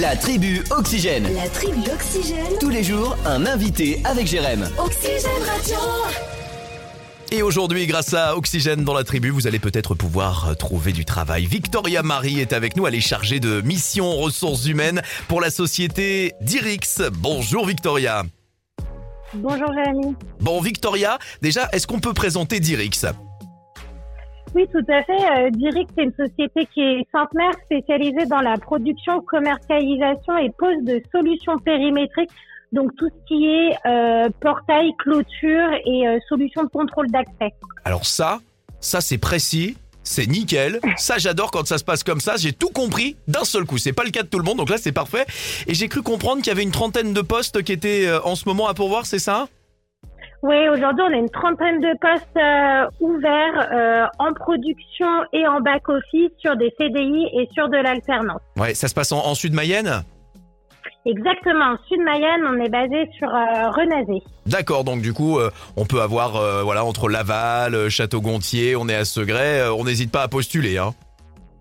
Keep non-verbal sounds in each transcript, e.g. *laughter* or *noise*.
La tribu Oxygène. La tribu Oxygène. Tous les jours, un invité avec Jérém. Oxygène Radio. Et aujourd'hui, grâce à Oxygène dans la tribu, vous allez peut-être pouvoir trouver du travail. Victoria Marie est avec nous, elle est chargée de mission ressources humaines pour la société Dirix. Bonjour Victoria. Bonjour Jérémy. Bon Victoria, déjà, est-ce qu'on peut présenter Dirix? Oui, tout à fait. Euh, Dirix, c'est une société qui est centenaire spécialisée dans la production, commercialisation et pose de solutions périmétriques. Donc tout ce qui est euh, portail, clôture et euh, solutions de contrôle d'accès. Alors ça, ça c'est précis. C'est nickel, ça j'adore quand ça se passe comme ça, j'ai tout compris d'un seul coup, c'est pas le cas de tout le monde, donc là c'est parfait. Et j'ai cru comprendre qu'il y avait une trentaine de postes qui étaient euh, en ce moment à pourvoir, c'est ça? Oui, aujourd'hui on a une trentaine de postes euh, ouverts euh, en production et en back-office sur des CDI et sur de l'alternance. Ouais, ça se passe en, en Sud-Mayenne Exactement, en Sud-Mayenne, on est basé sur euh, Renazé. D'accord, donc du coup, on peut avoir, voilà, entre Laval, Château-Gontier, on est à Segré, euh, on n'hésite pas à postuler, hein.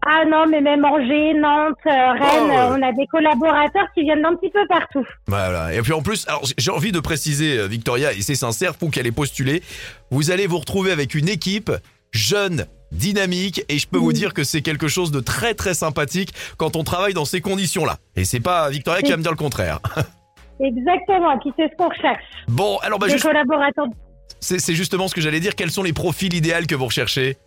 Ah non, mais même Angers, Nantes, euh, Rennes, Oh, euh, on a des collaborateurs qui viennent d'un petit peu partout. Voilà. Et puis en plus, alors j'ai envie de préciser, euh, Victoria, et c'est sincère, pour qu'elle ait postulé, vous allez vous retrouver avec une équipe jeune, dynamique, et je peux vous dire que c'est quelque chose de très très sympathique quand on travaille dans ces conditions-là. Et c'est pas Victoria qui va me dire le contraire. *laughs* Exactement, puis c'est ce qu'on recherche. Bon, alors bah, des juste- collaborateurs. c'est c'est justement ce que j'allais dire. Quels sont les profils idéaux que vous recherchez?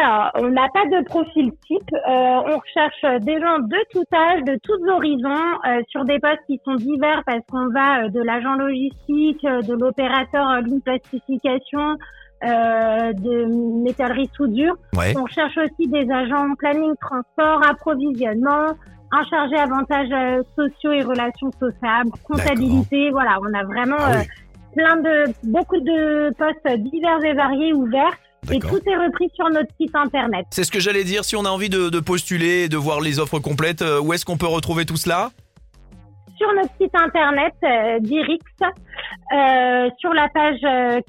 Alors, on n'a pas de profil type. Euh, on recherche des gens de tout âge, de tous horizons, euh, sur des postes qui sont divers parce qu'on va euh, de l'agent logistique, euh, de l'opérateur ligne plastification, euh, de métallerie soudure. Ouais. On cherche aussi des agents planning, transport, approvisionnement, un chargé avantages euh, sociaux et relations sociables, comptabilité. Voilà, on a vraiment Ah euh, oui, plein de beaucoup de postes divers et variés ouverts. Et tout est repris sur notre site internet. C'est ce que j'allais dire. Si on a envie de, de postuler, et de voir les offres complètes, euh, où est-ce qu'on peut retrouver tout cela? Sur notre site internet euh, d'Irix, euh, sur la page euh,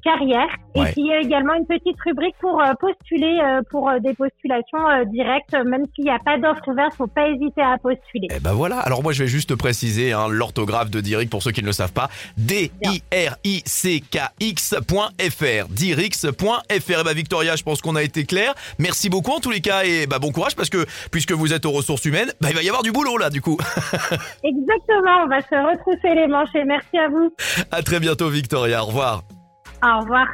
Ouais. Et puis il y a également une petite rubrique pour euh, postuler euh, pour euh, des postulations directes. Même s'il n'y a pas d'offre ouverte, faut pas hésiter à postuler. Eh ben voilà, alors moi je vais juste préciser hein, l'orthographe de Dirix pour ceux qui ne le savent pas. D-I-R-I-C-K-X.fr. Dirix.fr. Eh ben Victoria, je pense qu'on a été clair. Merci beaucoup en tous les cas et bah bon courage parce que puisque vous êtes aux ressources humaines, bah, il va y avoir du boulot là du coup. *laughs* Exactement, on va se retrousser les manches et merci à vous. À très bientôt Victoria, au revoir. Au revoir.